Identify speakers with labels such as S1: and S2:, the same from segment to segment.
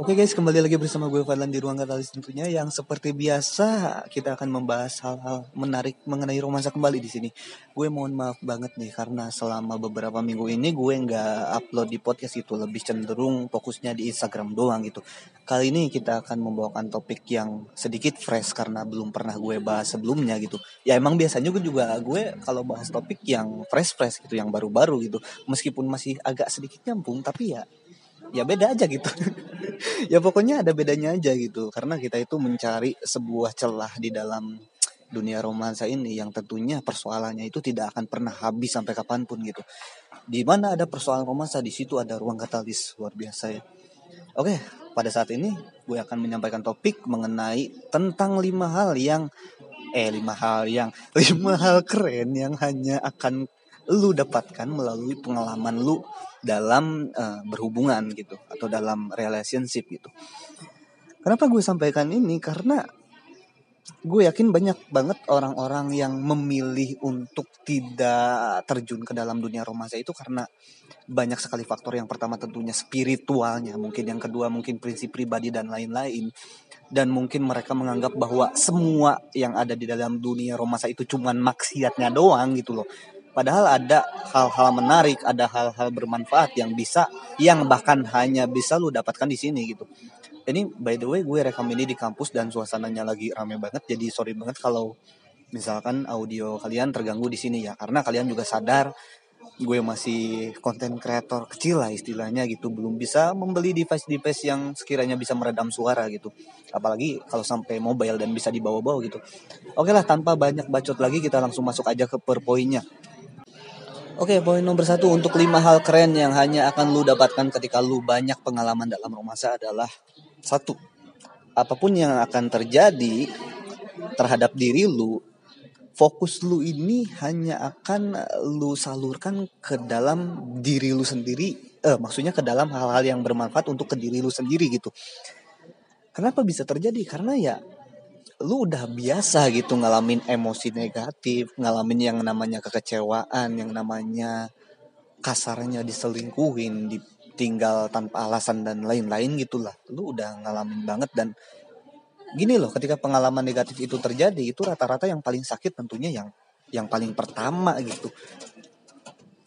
S1: Oke guys, kembali lagi bersama gue Fadlan di Ruang Katalis tentunya yang seperti biasa kita akan membahas hal-hal menarik mengenai romansa kembali di sini. Gue mohon maaf banget nih karena selama beberapa minggu ini gue nggak upload di podcast itu lebih cenderung fokusnya di Instagram doang gitu. Kali ini kita akan membawakan topik yang sedikit fresh karena belum pernah gue bahas sebelumnya gitu. Ya emang biasanya gue juga gue kalau bahas topik yang fresh-fresh gitu, yang baru-baru gitu. Meskipun masih agak sedikit nyambung tapi ya ya beda aja gitu ya pokoknya ada bedanya aja gitu. Karena kita itu mencari sebuah celah di dalam dunia romansa ini yang tentunya persoalannya itu tidak akan pernah habis sampai kapan pun gitu. Di mana ada persoalan romansa di situ ada ruang katalis. Luar biasa ya. Oke pada saat ini gue akan menyampaikan topik mengenai tentang lima hal yang eh lima hal yang lima hal keren yang hanya akan lu dapatkan melalui pengalaman lu dalam uh, berhubungan gitu atau dalam relationship gitu. Kenapa gue sampaikan ini? Karena gue yakin banyak banget orang-orang yang memilih untuk tidak terjun ke dalam dunia romansa itu karena banyak sekali faktor. Yang pertama tentunya spiritualnya, mungkin yang kedua mungkin prinsip pribadi dan lain-lain. Dan mungkin mereka menganggap bahwa semua yang ada di dalam dunia romansa itu cuman maksiatnya doang gitu loh. Padahal ada hal-hal menarik, ada hal-hal bermanfaat yang bisa, yang bahkan hanya bisa lu dapatkan di sini gitu. Ini by the way gue rekam ini di kampus dan suasananya lagi rame banget, jadi sorry banget kalau misalkan audio kalian terganggu di sini ya, karena kalian juga sadar gue masih konten kreator kecil lah istilahnya gitu. Belum bisa membeli device-device yang sekiranya bisa meredam suara gitu. Apalagi kalau sampai mobile dan bisa dibawa-bawa gitu. Oke lah tanpa banyak bacot lagi kita langsung masuk aja ke per poinnya Oke, poin nomor satu untuk lima hal keren yang hanya akan lu dapatkan ketika lu banyak pengalaman dalam romansa adalah satu, apa pun yang akan terjadi terhadap diri lu, fokus lu ini hanya akan lu salurkan ke dalam diri lu sendiri, eh maksudnya ke dalam hal-hal yang bermanfaat untuk ke diri lu sendiri gitu. Kenapa bisa terjadi? Karena ya lu udah biasa gitu ngalamin emosi negatif, ngalamin yang namanya kekecewaan, yang namanya kasarnya diselingkuhin, ditinggal tanpa alasan dan lain-lain gitulah. Lu udah ngalamin banget dan gini loh, ketika pengalaman negatif itu terjadi, itu rata-rata yang paling sakit tentunya yang yang paling pertama gitu.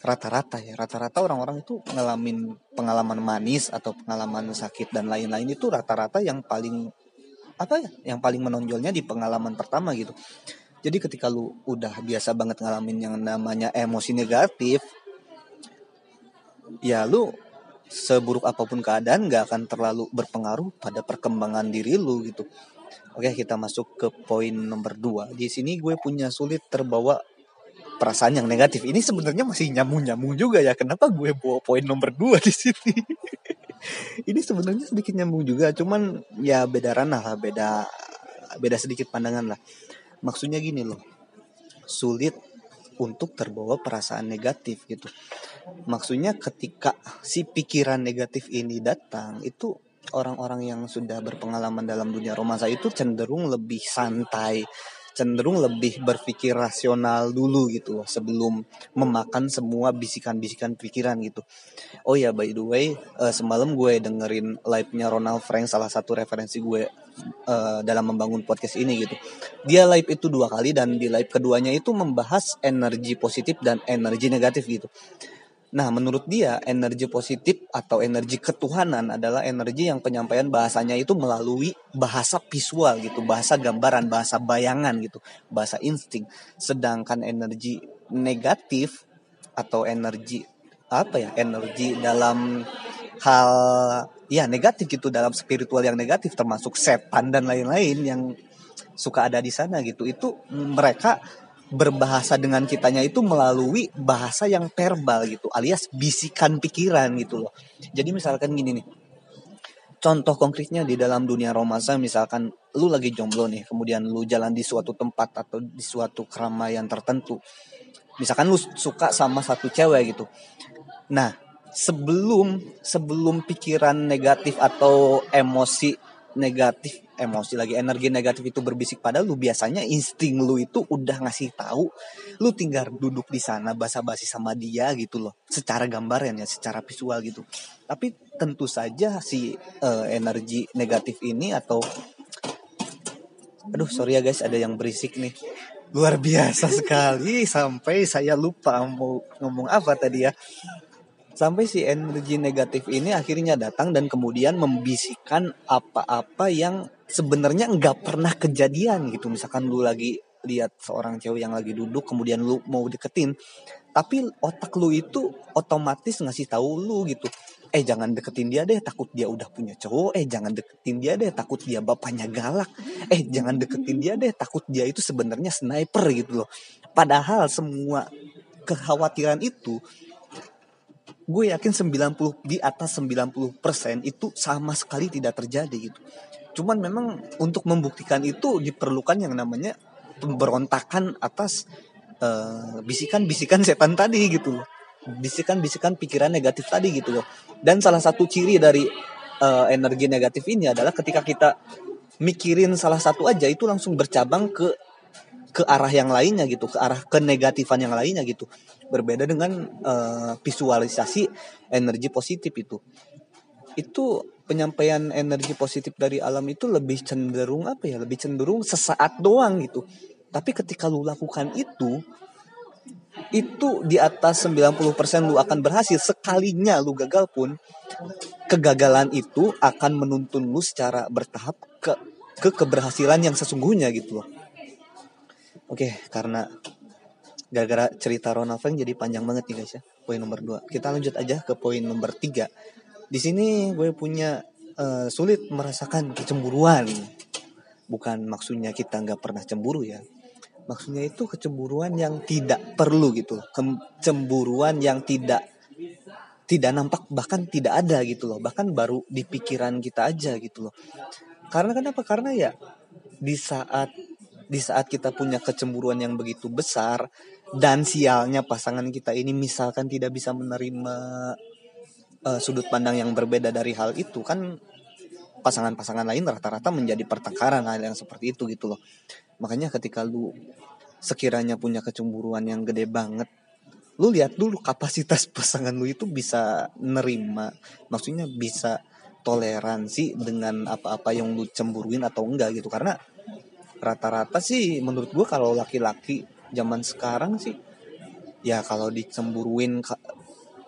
S1: Rata-rata ya, rata-rata orang-orang itu ngalamin pengalaman manis atau pengalaman sakit dan lain-lain itu rata-rata yang paling apa ya yang paling menonjolnya di pengalaman pertama gitu. Jadi ketika lu udah biasa banget ngalamin yang namanya emosi negatif ya lu seburuk apa pun keadaan gak akan terlalu berpengaruh pada perkembangan diri lu gitu. Oke kita masuk ke poin nomor dua. Di sini gue punya sulit terbawa perasaan yang negatif. Ini sebenarnya masih nyambung nyambung juga ya. Kenapa gue bawa poin nomor dua di sini? Ini sebenarnya sedikit nyambung juga cuman ya beda ranah lah beda beda sedikit pandangan lah. Maksudnya gini loh sulit untuk terbawa perasaan negatif gitu. Maksudnya ketika si pikiran negatif ini datang itu orang-orang yang sudah berpengalaman dalam dunia romansa itu cenderung lebih santai cenderung lebih berpikir rasional dulu gitu loh sebelum memakan semua bisikan-bisikan pikiran gitu. Oh ya by the way uh, semalam gue dengerin live-nya Ronald Frank salah satu referensi gue uh, dalam membangun podcast ini gitu. Dia live itu dua kali dan di live keduanya itu membahas energi positif dan energi negatif gitu. Nah, menurut dia energi positif atau energi ketuhanan adalah energi yang penyampaian bahasanya itu melalui bahasa visual gitu, bahasa gambaran, bahasa bayangan gitu, bahasa insting. Sedangkan energi negatif atau energi apa ya? Energi dalam hal ya negatif gitu dalam spiritual yang negatif termasuk setan dan lain-lain yang suka ada di sana gitu. Itu mereka berbahasa dengan kitanya itu melalui bahasa yang verbal gitu alias bisikan pikiran gitu loh. Jadi misalkan gini nih contoh konkretnya di dalam dunia romansa misalkan lu lagi jomblo nih kemudian lu jalan di suatu tempat atau di suatu keramaian tertentu misalkan lu suka sama satu cewek gitu. Nah sebelum sebelum pikiran negatif atau emosi negatif emosi lagi energi negatif itu berbisik. Pada lu biasanya insting lu itu udah ngasih tahu lu tinggal duduk di sana basa-basi sama dia gitu loh. Secara gambaran ya secara visual gitu. Tapi tentu saja si uh, energi negatif ini atau aduh sorry ya guys ada yang berisik nih. Luar biasa sekali sampai saya lupa mau ngomong apa tadi ya sampai si energi negatif ini akhirnya datang dan kemudian membisikkan apa-apa yang sebenarnya nggak pernah kejadian gitu. Misalkan lu lagi lihat seorang cewek yang lagi duduk kemudian lu mau deketin tapi otak lu itu otomatis ngasih tahu lu gitu eh jangan deketin dia deh takut dia udah punya cowok eh jangan deketin dia deh takut dia bapaknya galak eh jangan deketin dia deh takut dia itu sebenarnya sniper gitu loh. Padahal semua kekhawatiran itu gue yakin 90 di atas 90% itu sama sekali tidak terjadi gitu cuman memang untuk membuktikan itu diperlukan yang namanya pemberontakan atas eh, bisikan-bisikan uh, setan tadi gitu loh bisikan-bisikan pikiran negatif tadi gitu loh. Dan salah satu ciri dari uh, energi negatif ini adalah ketika kita mikirin salah satu aja itu langsung bercabang ke ke arah yang lainnya gitu, ke arah kenegatifan yang lainnya gitu. Berbeda dengan uh, visualisasi energi positif itu. Itu penyampaian energi positif dari alam itu lebih cenderung apa ya? Lebih cenderung sesaat doang gitu. Tapi ketika lu lakukan itu, itu di atas 90% lu akan berhasil sekalinya lu gagal pun kegagalan itu akan menuntun lu secara bertahap ke ke keberhasilan yang sesungguhnya gitu loh. Oke, karena gara-gara cerita Ronald Frank jadi panjang banget nih guys ya. Poin nomor 2. Kita lanjut aja ke poin nomor 3. Di sini gue punya uh, sulit merasakan kecemburuan. Bukan maksudnya kita nggak pernah cemburu ya maksudnya itu kecemburuan yang tidak perlu gitu loh kecemburuan yang tidak tidak nampak bahkan tidak ada gitu loh bahkan baru di pikiran kita aja gitu loh karena kenapa karena ya di saat di saat kita punya kecemburuan yang begitu besar dan sialnya pasangan kita ini misalkan tidak bisa menerima uh, sudut pandang yang berbeda dari hal itu kan pasangan-pasangan lain rata-rata menjadi pertengkaran hal yang seperti itu gitu loh. Makanya ketika lu sekiranya punya kecemburuan yang gede banget lu lihat dulu kapasitas pasangan lu itu bisa nerima maksudnya bisa toleransi dengan apa-apa yang lu cemburuin atau enggak gitu. Karena rata-rata sih menurut gua kalau laki-laki zaman sekarang sih ya kalau dicemburuin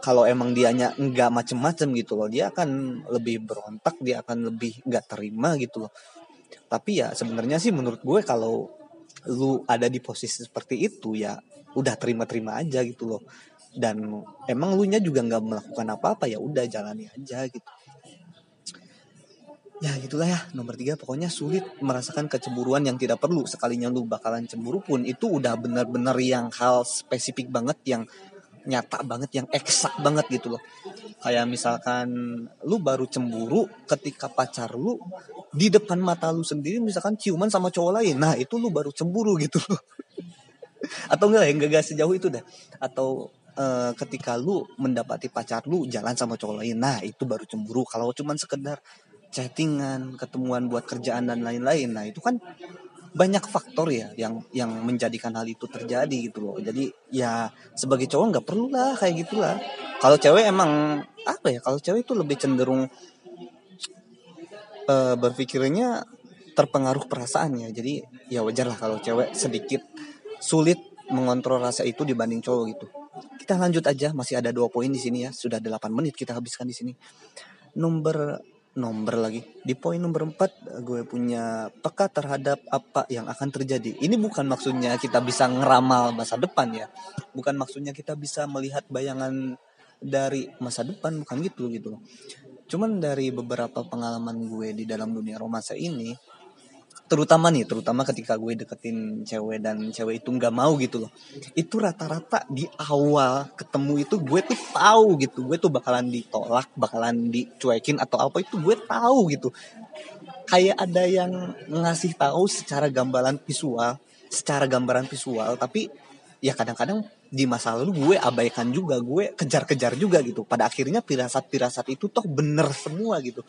S1: kalau emang dianya enggak macem-macem gitu loh dia akan lebih berontak dia akan lebih enggak terima gitu loh. Tapi ya sebenarnya sih menurut gue kalau lu ada di posisi seperti itu ya udah terima-terima aja gitu loh. Dan emang lu nya juga nggak melakukan apa-apa ya udah jalani aja gitu ya gitulah ya. Nomor tiga pokoknya sulit merasakan kecemburuan yang tidak perlu. Sekalinya lu bakalan cemburu pun itu udah bener-bener yang hal spesifik banget yang nyata banget yang eksak banget gitu loh. Kayak misalkan lu baru cemburu ketika pacar lu di depan mata lu sendiri misalkan ciuman sama cowok lain. Nah itu lu baru cemburu gitu loh. Atau enggak ya enggak, enggak sejauh itu dah atau uh, ketika lu mendapati pacar lu jalan sama cowok lain. Nah itu baru cemburu. Kalau cuman sekedar chattingan ketemuan buat kerjaan dan lain-lain. Nah itu kan banyak faktor ya yang yang menjadikan hal itu terjadi gitu loh. Jadi ya sebagai cowok nggak perlu lah kayak gitulah. Kalau cewek emang apa ya kalau cewek itu lebih cenderung uh, berpikirnya terpengaruh perasaannya jadi ya wajar lah kalau cewek sedikit sulit mengontrol rasa itu dibanding cowok gitu. Kita lanjut aja masih ada dua poin di sini ya. Sudah 8 menit kita habiskan di sini. Nomor nomor lagi. Di poin nomor 4 gue punya peka terhadap apa yang akan terjadi. Ini bukan maksudnya kita bisa ngeramal masa depan ya. Bukan maksudnya kita bisa melihat bayangan dari masa depan bukan gitu gitu Cuman dari beberapa pengalaman gue di dalam dunia romansa ini terutama nih terutama ketika gue deketin cewek dan cewek itu nggak mau gitu loh. Itu rata-rata di awal ketemu itu gue tuh tahu gitu. Gue tuh bakalan ditolak bakalan dicuekin atau apa itu gue tahu gitu. Kayak ada yang ngasih tahu secara gambaran visual secara gambaran visual tapi ya kadang-kadang di masa lalu gue abaikan juga gue kejar-kejar juga gitu. Pada akhirnya pirasat-pirasat itu toh bener semua gitu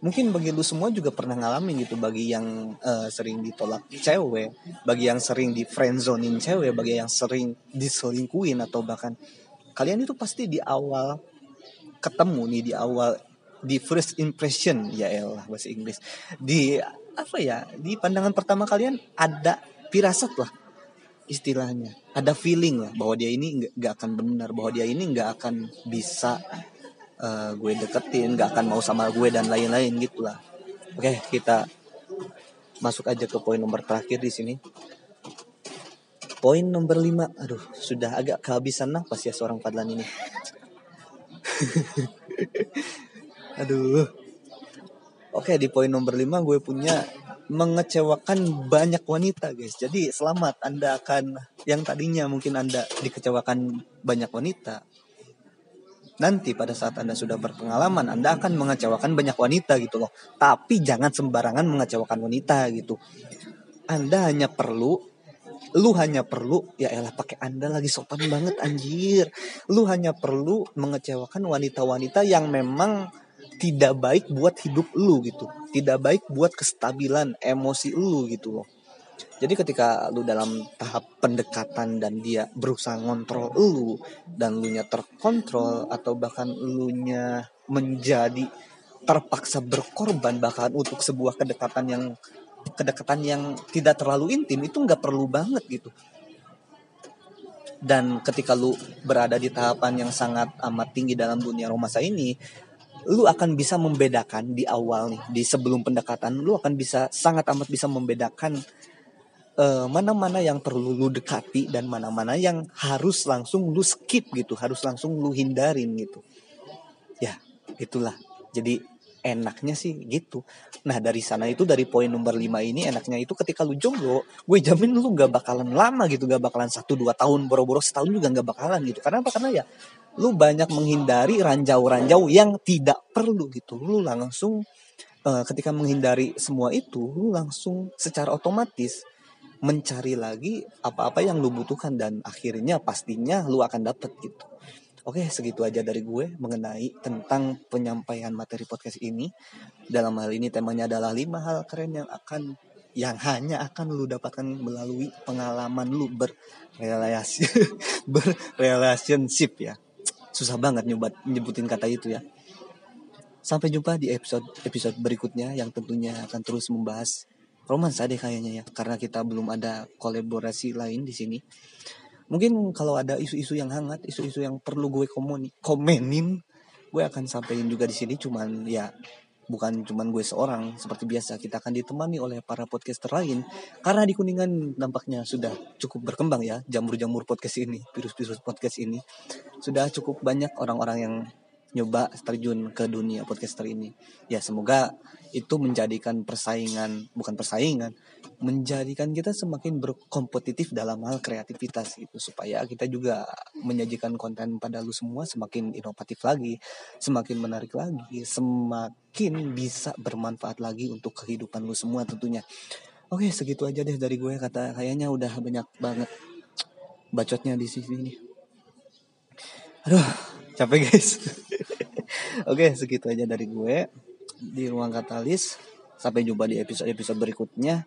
S1: mungkin bagi lu semua juga pernah ngalamin gitu bagi yang uh, sering ditolak cewek, bagi yang sering di friendzonin cewek, bagi yang sering diselingkuin atau bahkan kalian itu pasti di awal ketemu nih di awal di first impression ya elah bahasa Inggris. Di apa ya di pandangan pertama kalian ada firasat lah istilahnya. Ada feeling lah bahwa dia ini nggak akan benar bahwa dia ini nggak akan bisa uh, gue deketin nggak akan mau sama gue dan lain-lain gitulah. Oke kita masuk aja ke poin nomor terakhir di sini. Poin nomor 5 aduh sudah agak kehabisan nafas ya seorang Fadlan ini. Aduh. Oke di poin nomor 5 gue punya mengecewakan banyak wanita guys. Jadi selamat anda akan yang tadinya mungkin anda dikecewakan banyak wanita nanti pada saat anda sudah berpengalaman anda akan mengecewakan banyak wanita gitu loh. Tapi jangan sembarangan mengecewakan wanita gitu. Anda hanya perlu lu hanya perlu ya elah pakai anda lagi sopan banget anjir. Lu hanya perlu mengecewakan wanita-wanita yang memang tidak baik buat hidup lu gitu. Tidak baik buat kestabilan emosi lu gitu loh jadi ketika lu dalam tahap pendekatan dan dia berusaha ngontrol lu dan lu nya terkontrol atau bahkan lu nya menjadi terpaksa berkorban bahkan untuk sebuah kedekatan yang kedekatan yang tidak terlalu intim itu nggak perlu banget gitu. Dan ketika lu berada di tahapan yang sangat amat tinggi dalam dunia romansa ini lu akan bisa membedakan di awal nih di sebelum pendekatan lu akan bisa sangat amat bisa membedakan mana mana-mana yang perlu lu dekati dan mana-mana yang harus langsung lu skip gitu harus langsung lu hindarin gitu. Ya itulah. Jadi enaknya sih gitu. Nah dari sana itu dari poin nomor 5 ini enaknya itu ketika lu jomblo gue jamin lu gak bakalan lama gitu gak bakalan satu dua tahun boro-boro setahun juga gak bakalan gitu. Karena apa? Karena ya lu banyak menghindari ranjau-ranjau yang tidak perlu gitu. Lu langsung uh, ketika menghindari semua itu lu langsung secara otomatis mencari lagi apa-apa yang lu butuhkan dan akhirnya pastinya lu akan dapet gitu Oke, segitu aja dari gue mengenai tentang penyampaian materi podcast ini. Dalam hal ini temanya adalah lima hal keren yang akan yang hanya akan lu dapatkan melalui pengalaman lu berrelasi berrelationship ya. Susah banget nyoba nyebutin kata itu ya. Sampai jumpa di episode episode berikutnya yang tentunya akan terus membahas romansa deh kayaknya ya karena kita belum ada kolaborasi lain di sini. Mungkin kalau ada isu-isu yang hangat isu-isu yang perlu gue komuni, komenin gue akan sampaikan juga di sini. Cuman ya bukan cuman gue seorang seperti biasa kita akan ditemani oleh para podcaster lain. Karena di kuningan nampaknya sudah cukup berkembang ya jamur-jamur podcast ini virus-virus podcast ini. Sudah cukup banyak orang-orang yang nyoba terjun ke dunia podcaster ini. Ya semoga itu menjadikan persaingan bukan persaingan menjadikan kita semakin berkompetitif dalam hal kreativitas gitu supaya kita juga menyajikan konten pada lu semua semakin inovatif lagi semakin menarik lagi semakin bisa bermanfaat lagi untuk kehidupan lu semua tentunya. Oke segitu aja deh dari gue kata kayaknya udah banyak banget bacotnya di sini. Aduh capek guys oke segitu aja dari gue di ruang katalis. Sampai jumpa di episode-episode berikutnya.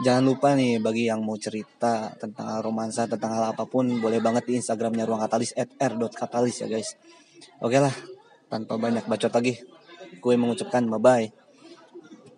S1: Jangan lupa nih bagi yang mau cerita tentang romansa, tentang hal apa pun, boleh banget di Instagramnya ruang katalis at r.katalis ya guys. Oke lah, tanpa banyak bacot lagi. Gue mengucapkan bye-bye.